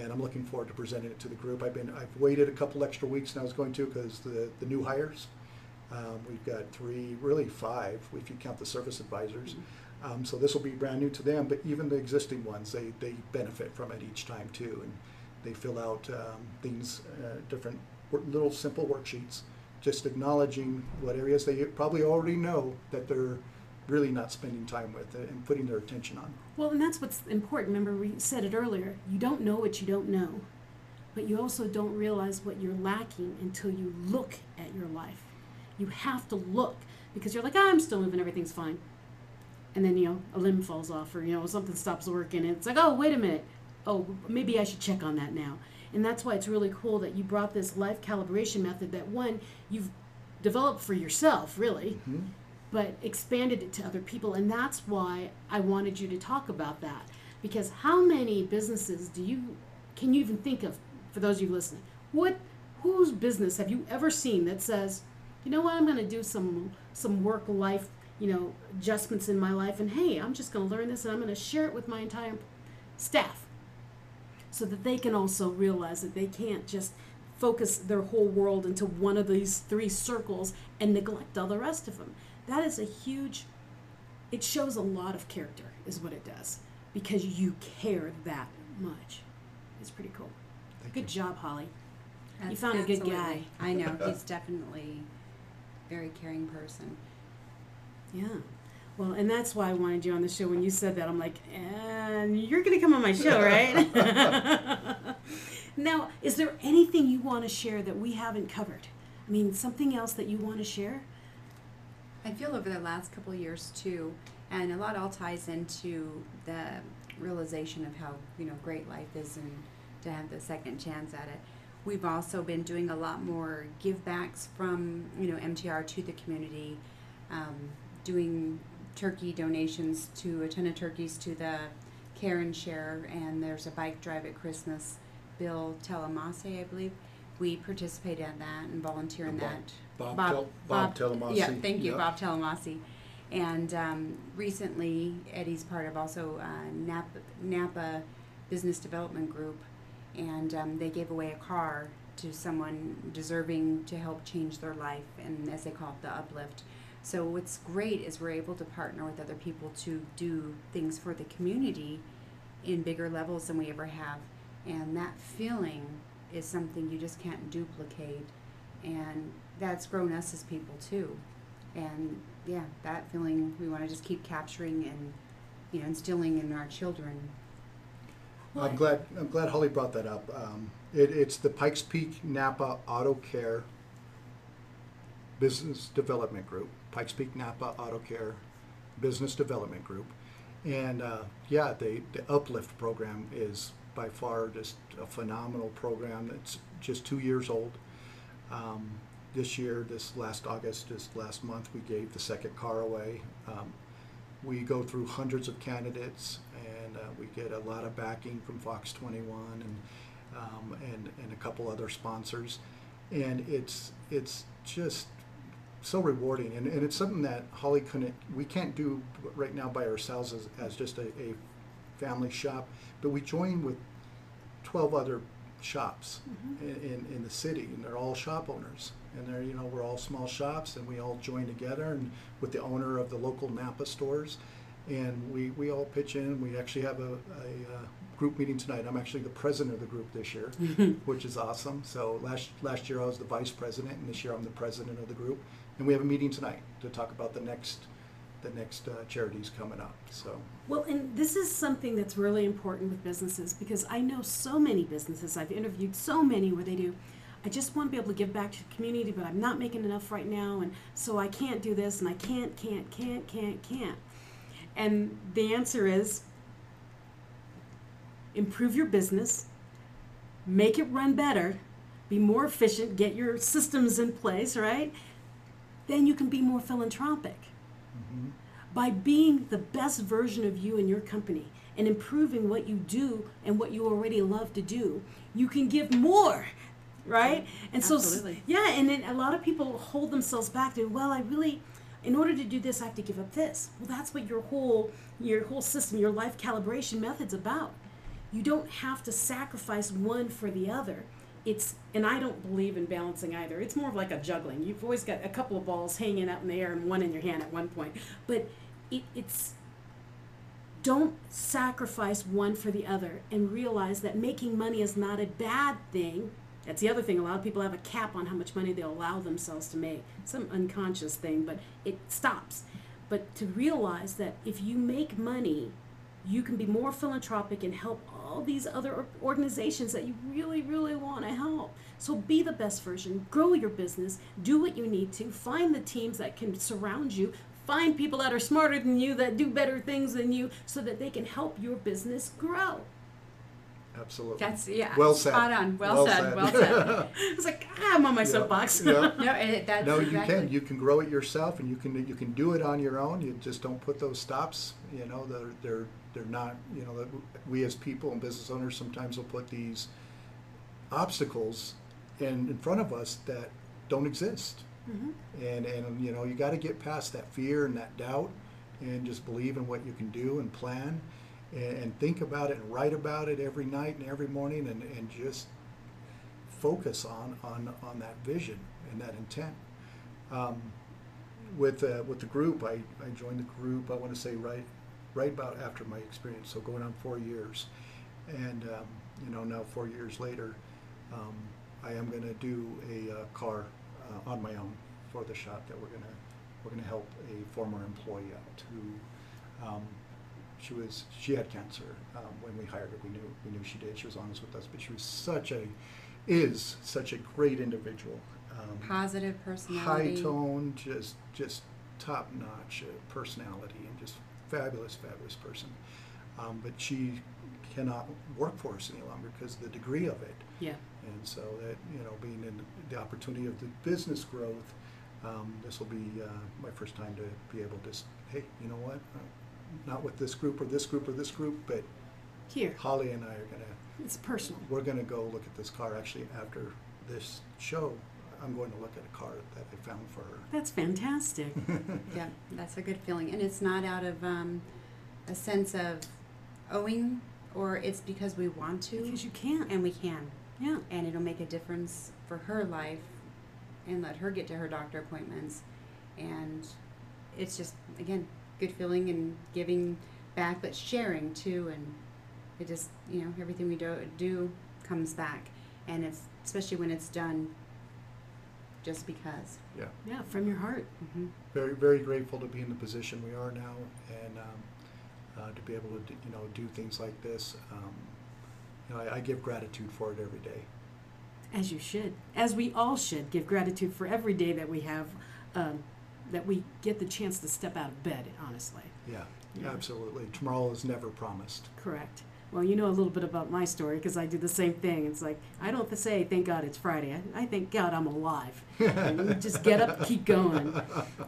And I'm looking forward to presenting it to the group. I've been I've waited a couple extra weeks, and I was going to because the the new hires. Um, we've got three, really five, if you count the service advisors. Um, so this will be brand new to them, but even the existing ones, they, they benefit from it each time too. And they fill out um, things, uh, different little simple worksheets, just acknowledging what areas they probably already know that they're really not spending time with and putting their attention on. Well, and that's what's important. Remember, we said it earlier. You don't know what you don't know, but you also don't realize what you're lacking until you look at your life. You have to look because you're like, "Ah, I'm still moving, everything's fine. And then, you know, a limb falls off or, you know, something stops working. And it's like, oh, wait a minute. Oh, maybe I should check on that now. And that's why it's really cool that you brought this life calibration method that, one, you've developed for yourself, really mm-hmm. but expanded it to other people and that's why i wanted you to talk about that. Because how many businesses do you can you even think of for those of you listening? What whose business have you ever seen that says you know what i'm going to do some some work life you know adjustments in my life and hey i'm just going to learn this and i'm going to share it with my entire staff so that they can also realize that they can't just focus their whole world into one of these three circles and neglect all the rest of them. That is a huge, it shows a lot of character, is what it does, because you care that much. It's pretty cool. Thank Good you. job, Holly. You Abs- found a good guy. I know he's definitely a very caring person. Yeah. Well, and that's why I wanted you on the show. When you said that, I'm like, and you're going to come on my show, right? now, is there anything you want to share that we haven't covered? I mean, something else that you want to share? I feel over the last couple of years too, and a lot all ties into the realization of how you know great life is and to have the second chance at it. We've also been doing a lot more give backs from you know MTR to the community, um, doing turkey donations to a ton of turkeys to the Care and Share, and there's a bike drive at Christmas. Bill Telemase, I believe, we participate in that and volunteer in that. Bob Bob, Tel- Bob Telemasi, Yeah, thank you, yeah. Bob Telemasi. And um, recently, Eddie's part of also uh, Napa, Napa Business Development Group, and um, they gave away a car to someone deserving to help change their life, and as they call it, the uplift. So what's great is we're able to partner with other people to do things for the community in bigger levels than we ever have, and that feeling is something you just can't duplicate, and that's grown us as people too. And yeah, that feeling we want to just keep capturing and you know instilling in our children. I'm glad. I'm glad Holly brought that up. Um, it, it's the Pikes Peak Napa Auto Care Business Development Group. Pikes Peak Napa Auto Care Business Development Group, and uh, yeah, the the Uplift program is by far just a phenomenal program. It's just two years old. Um, this year, this last August, this last month, we gave the second car away. Um, we go through hundreds of candidates, and uh, we get a lot of backing from Fox 21 and um, and and a couple other sponsors, and it's it's just so rewarding, and, and it's something that Holly couldn't we can't do right now by ourselves as, as just a, a family shop, but we join with 12 other shops in, in, in the city, and they're all shop owners. And they're, you know, we're all small shops, and we all join together, and with the owner of the local Napa stores, and we, we all pitch in. We actually have a, a, uh group meeting tonight. I'm actually the president of the group this year, which is awesome. So last last year I was the vice president, and this year I'm the president of the group. And we have a meeting tonight to talk about the next the next uh, charities coming up. So Well, and this is something that's really important with businesses because I know so many businesses. I've interviewed so many where they do. I just want to be able to give back to the community, but I'm not making enough right now, and so I can't do this, and I can't, can't, can't, can't, can't. And the answer is improve your business, make it run better, be more efficient, get your systems in place, right? Then you can be more philanthropic. mhm. By being the best version of you in your company and improving what you do and what you already love to do, you can give more, right? And so, yeah, and then a lot of people hold themselves back to, well, I really, in order to do this, I have to give up this. Well, that's what your whole your whole system, your life calibration method's about. You don't have to sacrifice one for the other. It's and I don't believe in balancing either. It's more of like a juggling. You've always got a couple of balls hanging out in the air and one in your hand at one point. But it, it's don't sacrifice one for the other and realize that making money is not a bad thing. That's the other thing. A lot of people have a cap on how much money they'll allow themselves to make. Some unconscious thing, but it stops. But to realize that if you make money, you can be more philanthropic and help all these other organizations that you really, really want to help. So be the best version, grow your business, do what you need to, find the teams that can surround you, find people that are smarter than you, that do better things than you, so that they can help your business grow. Absolutely. That's yeah. well said. Spot on. Well, said. Well said. It's like, ah, I'm on my Yeah. soapbox. Yeah. no, it, that's No, you exactly. can. You can grow it yourself, and you can you can do it on your own. You just don't put those stops. You know, they're they're they're not. You know, that we as people and business owners sometimes will put these obstacles in in front of us that don't exist. Mhm. And and you know, you got to get past that fear and that doubt, and just believe in what you can do and plan, and, and think about it and write about it every night and every morning, and and just focus on on on that vision and that intent. Um, with uh, with the group, I, I joined the group. I want to say right right about after my experience, so going on four years, and um, you know now four years later, um, I am going to do a uh, car uh, on my own for the shop that we're gonna we're gonna help a former employee out who. She was she had cancer um, when we hired her. We knew we knew she did. She was honest with us, but she was such a is such a great individual. Um, Positive personality. high tone, just just top notch uh, personality, and just fabulous, fabulous person. Um, but she cannot work for us any longer because of the degree of it. Yeah. And so that you know, being in the opportunity of the business growth, um, this will be uh, my first time to be able to, hey, you know what? Uh, not with this group or this group or this group, but Here, Holly and I are gonna it's personal. we're gonna go look at this car. Actually, after this show, I'm going to look at a car that I found for her. That's fantastic. Yeah, that's a good feeling, and it's not out of um, a sense of owing, or it's because we want to, because you can't. and we can, Yeah. and it'll make a difference for her life, and let her get to her doctor appointments, and it's just again good feeling and giving back, but sharing too, and it just you know everything we do do comes back, and it's especially when it's done just because. yeah. Yeah, from your heart. hmm very very grateful to be in the position we are now and um, uh, to be able to do, you know do things like this um, you know I, I give gratitude for it every day As you should. As we all should give gratitude for every day that we have, um, that we get the chance to step out of bed, honestly. yeah, Yeah. absolutely tomorrow is never promised Correct. Well, you know a little bit about my story because I do the same thing. It's like I don't say thank God it's Friday. I, I thank God I'm alive. and you just get up, keep going.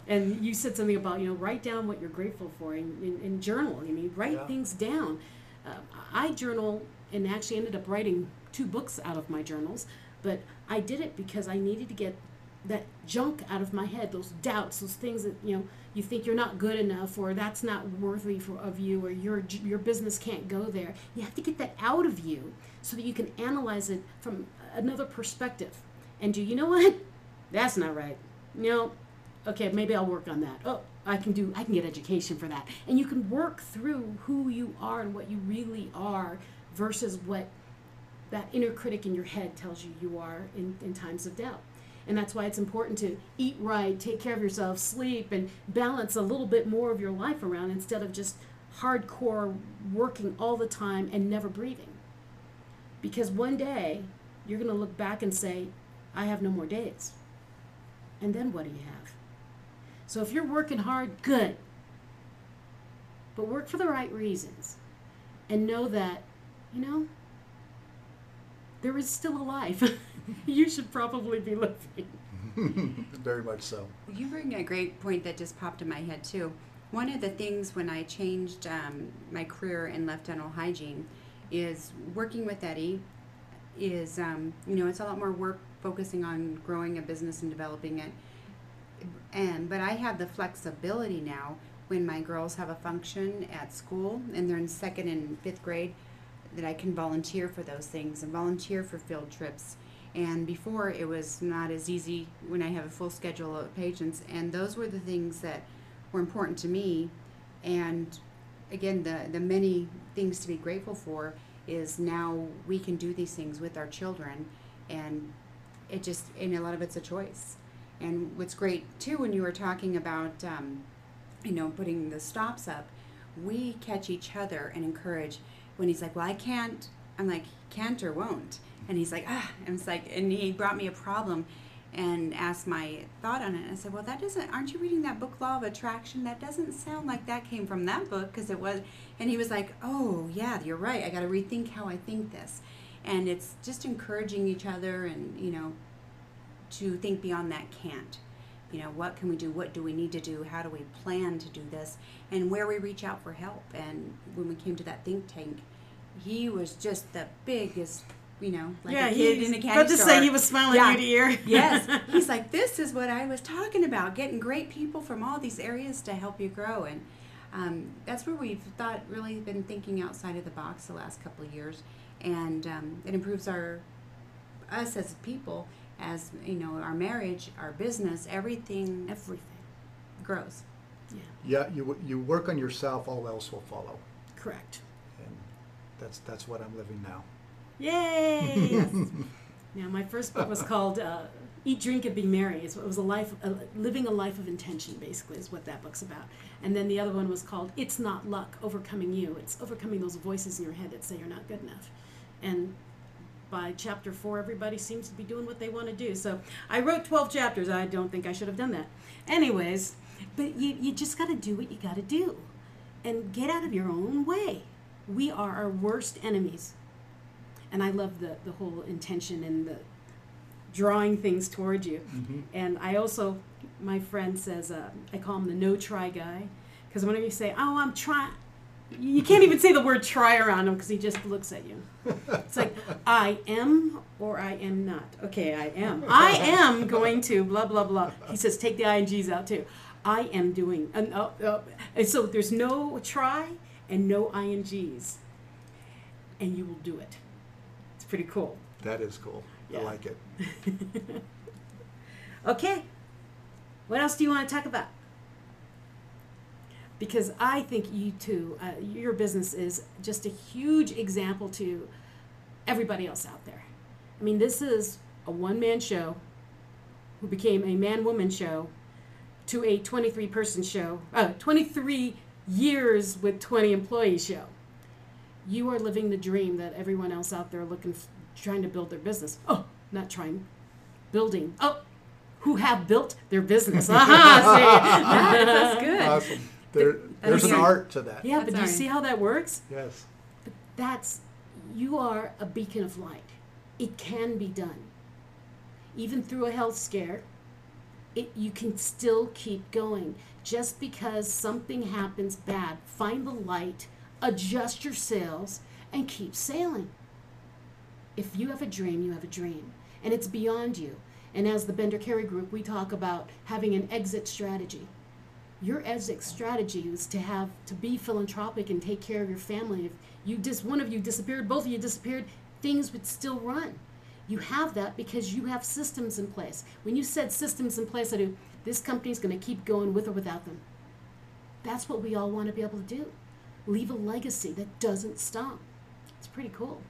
And you said something about you know write down what you're grateful for and, and, and journal. I mean, write Yeah. things down. Uh, I journal and actually ended up writing two books out of my journals, but I did it because I needed to get that junk out of my head, those doubts, those things that you know you think you're not good enough, or that's not worthy for, of you, or your your business can't go there. You have to get that out of you so that you can analyze it from another perspective. And do you know what? That's not right. You know, okay, maybe I'll work on that. Oh, I can do. I can get education for that, and you can work through who you are and what you really are versus what that inner critic in your head tells you you are in, in times of doubt. And that's why it's important to eat right, take care of yourself, sleep, and balance a little bit more of your life around instead of just hardcore working all the time and never breathing. Because one day you're going to look back and say, I have no more days. And then what do you have? So if you're working hard, good. But work for the right reasons. And know that, you know, there is still a life you should probably be living. Very much so. You bring a great point that just popped in my head too. One of the things when I changed um, my career and left dental hygiene is working with Eddie. Is um, you know it's a lot more work focusing on growing a business and developing it. And but I have the flexibility now when my girls have a function at school and they're in second and fifth grade that I can volunteer for those things and volunteer for field trips. And before it was not as easy when I have a full schedule of patients. And those were the things that were important to me. And again, the, the many things to be grateful for is now we can do these things with our children. And it just, and a lot of it's a choice. And what's great too, when you were talking about, um, you know, putting the stops up, we catch each other and encourage when he's like, "Well, I can't," I'm like, "Can't or won't," and he's like, "Ah," and it's like, and he brought me a problem, and asked my thought on it. And I said, "Well, that doesn't. Aren't you reading that book, Law of Attraction? That doesn't sound like that came from that book because it was." And he was like, "Oh, yeah, you're right. I got to rethink how I think this," and it's just encouraging each other, and you know, to think beyond that can't you know what can we do what do we need to do how do we plan to do this and where we reach out for help and when we came to that think tank he was just the biggest you know like a kid in a candy But to store say he was smiling Yeah. ear to ear. yes he's like this is what i was talking about getting great people from all these areas to help you grow and um, that's where we've thought really been thinking outside of the box the last couple of years and um, it improves our us as people as you know our marriage our business everything everything. grows Yeah, Yeah, you you work on yourself, all else will follow, correct. That's that's what I'm living now. Yay! Now, my first book was called uh, "Eat, Drink, and Be Merry." It's, it was a life, a, living a life of intention, basically, is what that book's about. And then the other one was called "It's Not Luck, Overcoming You." It's overcoming those voices in your head that say you're not good enough. And by chapter four, everybody seems to be doing what they want to do. So I wrote 12 chapters. I don't think I should have done that. Anyways, but you, you just got to do what you got to do and get out of your own way. We are our worst enemies. And I love the, the whole intention and the drawing things towards you. And I also, my friend says, uh, I call him the no try guy. Because whenever you say, oh, I'm trying, you can't even say the word try around him because he just looks at you. It's like, I am or I am not. Okay, I am. I am going to blah, blah, blah. He says, take the INGs out too. I am doing. And, uh, uh, and so there's no try and no INGs. And you will do it. It's pretty cool. That is cool. Yeah. I like it. Okay. What else do you want to talk about? Because I think you too, uh, your business is just a huge example to everybody else out there. I mean, this is a one man show who became a man woman show to a 23 person show, uh, 23 years with 20 employees show. You are living the dream that everyone else out there looking, f- trying to build their business. Oh, not trying, building. Oh, who have built their business. Aha, see? that's good Awesome. There, there's an art to that. Yeah, but do you all see how that works? Yes. But That's, you are a beacon of light. It can be done. Even through a health scare, it, you can still keep going. Just because something happens bad, find the light, adjust your sails, and keep sailing. If you have a dream, you have a dream, and it's beyond you. And as the Bender Carey Group, we talk about having an exit strategy. Your exit strategy is to have to be philanthropic and take care of your family. If you just one of you disappeared, both of you disappeared, things would still run. You have that because you have systems in place. When you said systems in place, I do. This company is going to keep going with or without them. That's what we all want to be able to do. Leave a legacy that doesn't stop. It's pretty cool.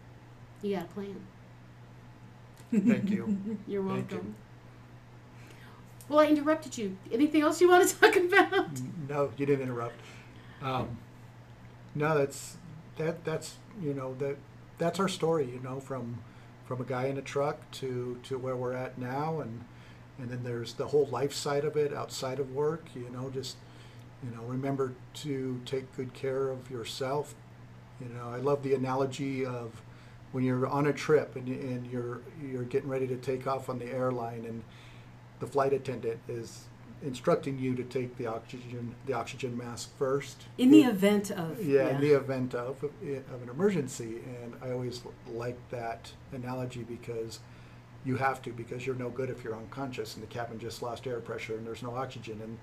You got a plan. Thank you. You're welcome. you. Well, I interrupted you. Anything else you want to talk about? No, you didn't interrupt. Um, no, that's that that's you know that that's our story. You know, from from a guy in a truck to to where we're at now, and and then there's the whole life side of it outside of work. You know, just you know, remember to take good care of yourself. You know, I love the analogy of when you're on a trip and, and you're you're getting ready to take off on the airline and the flight attendant is instructing you to take the oxygen the oxygen mask first. In the event of yeah, in the event of of an emergency, and I always like that analogy because you have to because you're no good if you're unconscious and the cabin just lost air pressure and there's no oxygen and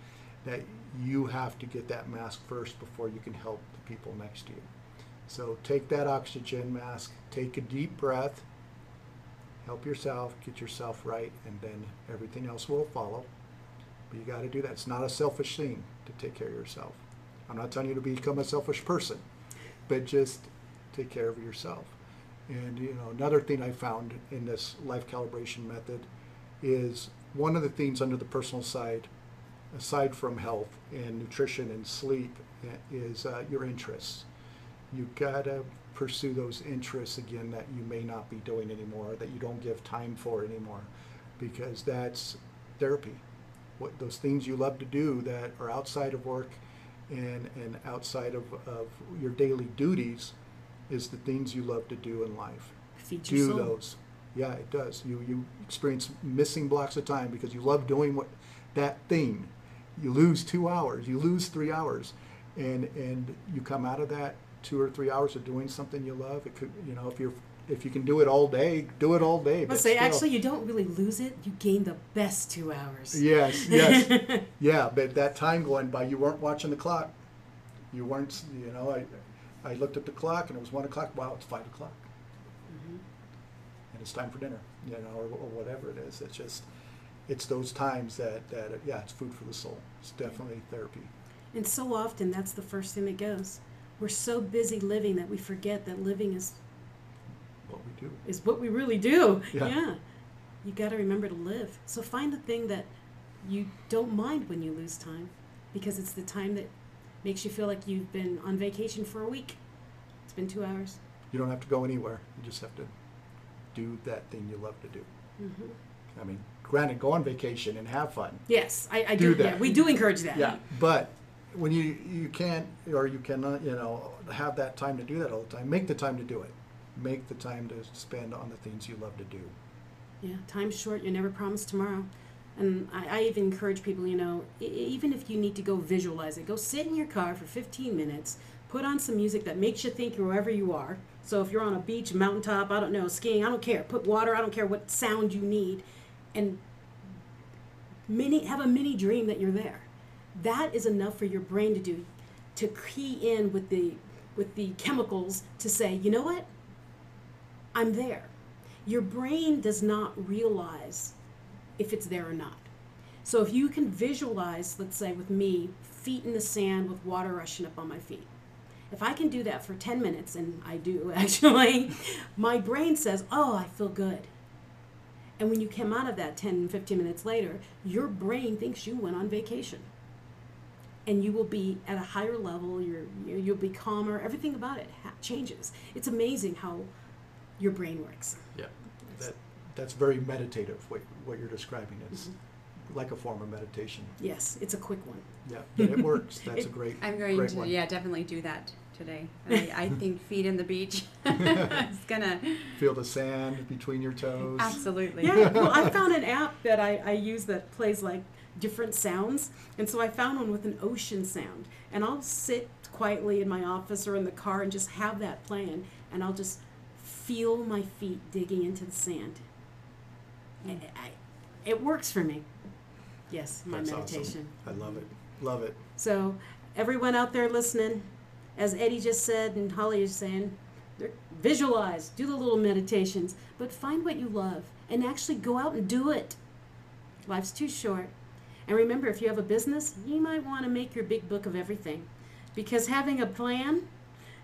that you have to get that mask first before you can help the people next to you. So take that oxygen mask, take a deep breath, help yourself, get yourself right, and then everything else will follow. But you got to do that. It's not a selfish thing to take care of yourself. I'm not telling you to become a selfish person, but just take care of yourself. And you know, another thing I found in this life calibration method is one of the things under the personal side, aside from health and nutrition and sleep, is uh, your interests. You gotta pursue those interests again that you may not be doing anymore, that you don't give time for anymore, because that's therapy. What those things you love to do that are outside of work and and outside of, of your daily duties is the things you love to do in life. Feed do soul. those. Yeah, it does. You you experience missing blocks of time because you love doing what that thing. You lose two hours, you lose three hours, and and you come out of that two or three hours of doing something you love. It could you know if you're if you can do it all day, do it all day. But say still- actually you don't really lose it. You gain the best two hours. Yes, yes, yeah. But that time going by, you weren't watching the clock. You weren't, you know. I, I looked at the clock and it was one o'clock. Wow, it's five o'clock, Mhm. and it's time for dinner. You know, or, or whatever it is. It's just, it's those times that that yeah, it's food for the soul. It's definitely therapy. And so often that's the first thing that goes. We're so busy living that we forget that living is What we do. is what we really do. Yeah. You got to remember to live. So find the thing that you don't mind when you lose time because it's the time that makes you feel like you've been on vacation for a week. It's been 2 hours. You don't have to go anywhere. You just have to do that thing you love to do. hmm I mean, granted, go on vacation and have fun. Yes, I, I Do do. that. Yeah, we do encourage that. Yeah, but when you you can't or you cannot you know have that time to do that all the time, make the time to do it. Make the time to spend on the things you love to do. Yeah, time's short. You're never promised tomorrow. And I, I even encourage people, you know, even if you need to go visualize it, go sit in your car for 15 minutes, put on some music that makes you think wherever you are. So if you're on a beach, mountaintop, I don't know, skiing, I don't care. Put water, I don't care what sound you need. And mini, have a mini dream that you're there. That is enough for your brain to do, to key in with the, with the chemicals to say, you know what? I'm there. Your brain does not realize if it's there or not. So if you can visualize, let's say with me, feet in the sand with water rushing up on my feet. If I can do that for 10 minutes, and I do actually, my brain says, oh, I feel good. And when you come out of that 10, 15 minutes later, your brain thinks you went on vacation. And you will be at a higher level, you're, you- you'll be calmer, everything about it ha- changes. It's amazing how your brain works. Yeah, that that's very meditative. What what you're describing It's mm-hmm. like a form of meditation. Yes, it's a quick one. Yeah, but it works. That's a great. I'm going great to, one. yeah, definitely do that today. I, I think feet in the beach. it's gonna feel the sand between your toes. Absolutely. Yeah. Well, I found an app that I, I use that plays like different sounds, and so I found one with an ocean sound, and I'll sit quietly in my office or in the car and just have that playing, and I'll just feel my feet digging into the sand. I, I, it works for me. Yes, my That's meditation. Awesome. I love it. Love it. So, everyone out there listening, as Eddie just said and Holly is saying, visualize, do the little meditations, but find what you love and actually go out and do it. Life's too short. And remember, if you have a business, you might want to make your big book of everything. Because having a plan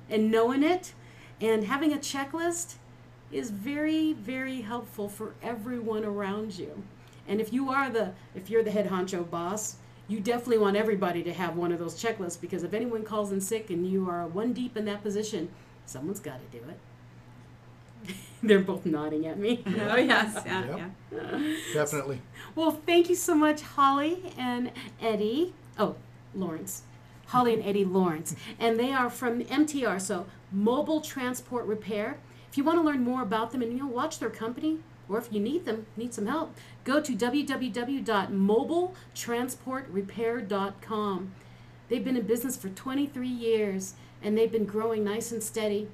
and knowing it and having a checklist is very, very helpful for everyone around you. And if you are the if you're the head honcho boss, you definitely want everybody to have one of those checklists because if anyone calls in sick and you are one deep in that position, someone's got to do it. They're both nodding at me. oh yes, yeah, Yep. yeah. Definitely. Well, thank you so much, Holly and Eddie. Oh, Lawrence. Holly and Eddie Lawrence. And they are from MTR, so Mobile Transport Repair. If you want to learn more about them and you know watch their company, or if you need them, need some help, go to www.mobiletransportrepair.com. They've been in business for 23 years and they've been growing nice and steady.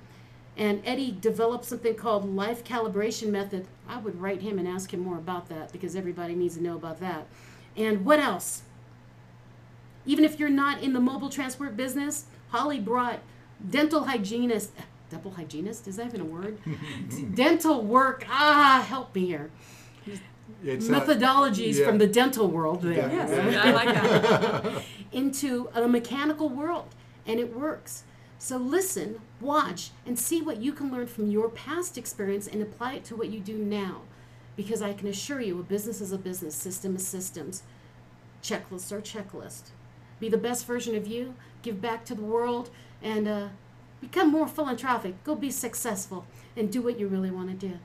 And Eddie developed something called life calibration method. I would write him and ask him more about that because everybody needs to know about that. And what else? Even if you're not in the mobile transport business, Holly brought dental hygienist dental hygienist? Is that even a word? Dental work. Ah help me here. It's not- methodologies yeah. from the dental world. There Yeah. Yes, I like that. into a mechanical world and it works. So listen watch and see what you can learn from your past experience and apply it to what you do now. Because i can assure you a business is a business system is systems. Checklists are checklist. be the best version of you give back to the world and uh, become more philanthropic go be successful and do what you really want to do.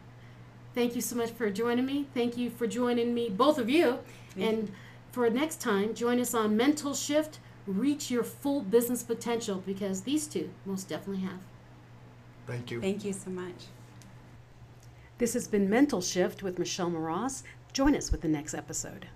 Thank you so much for joining me. Thank you for joining me both of you. And for next time join us on mental shift reach your full business potential because these two most definitely have. Thank you. Thank you so much. this has been mental shift with michelle moras join us with the next episode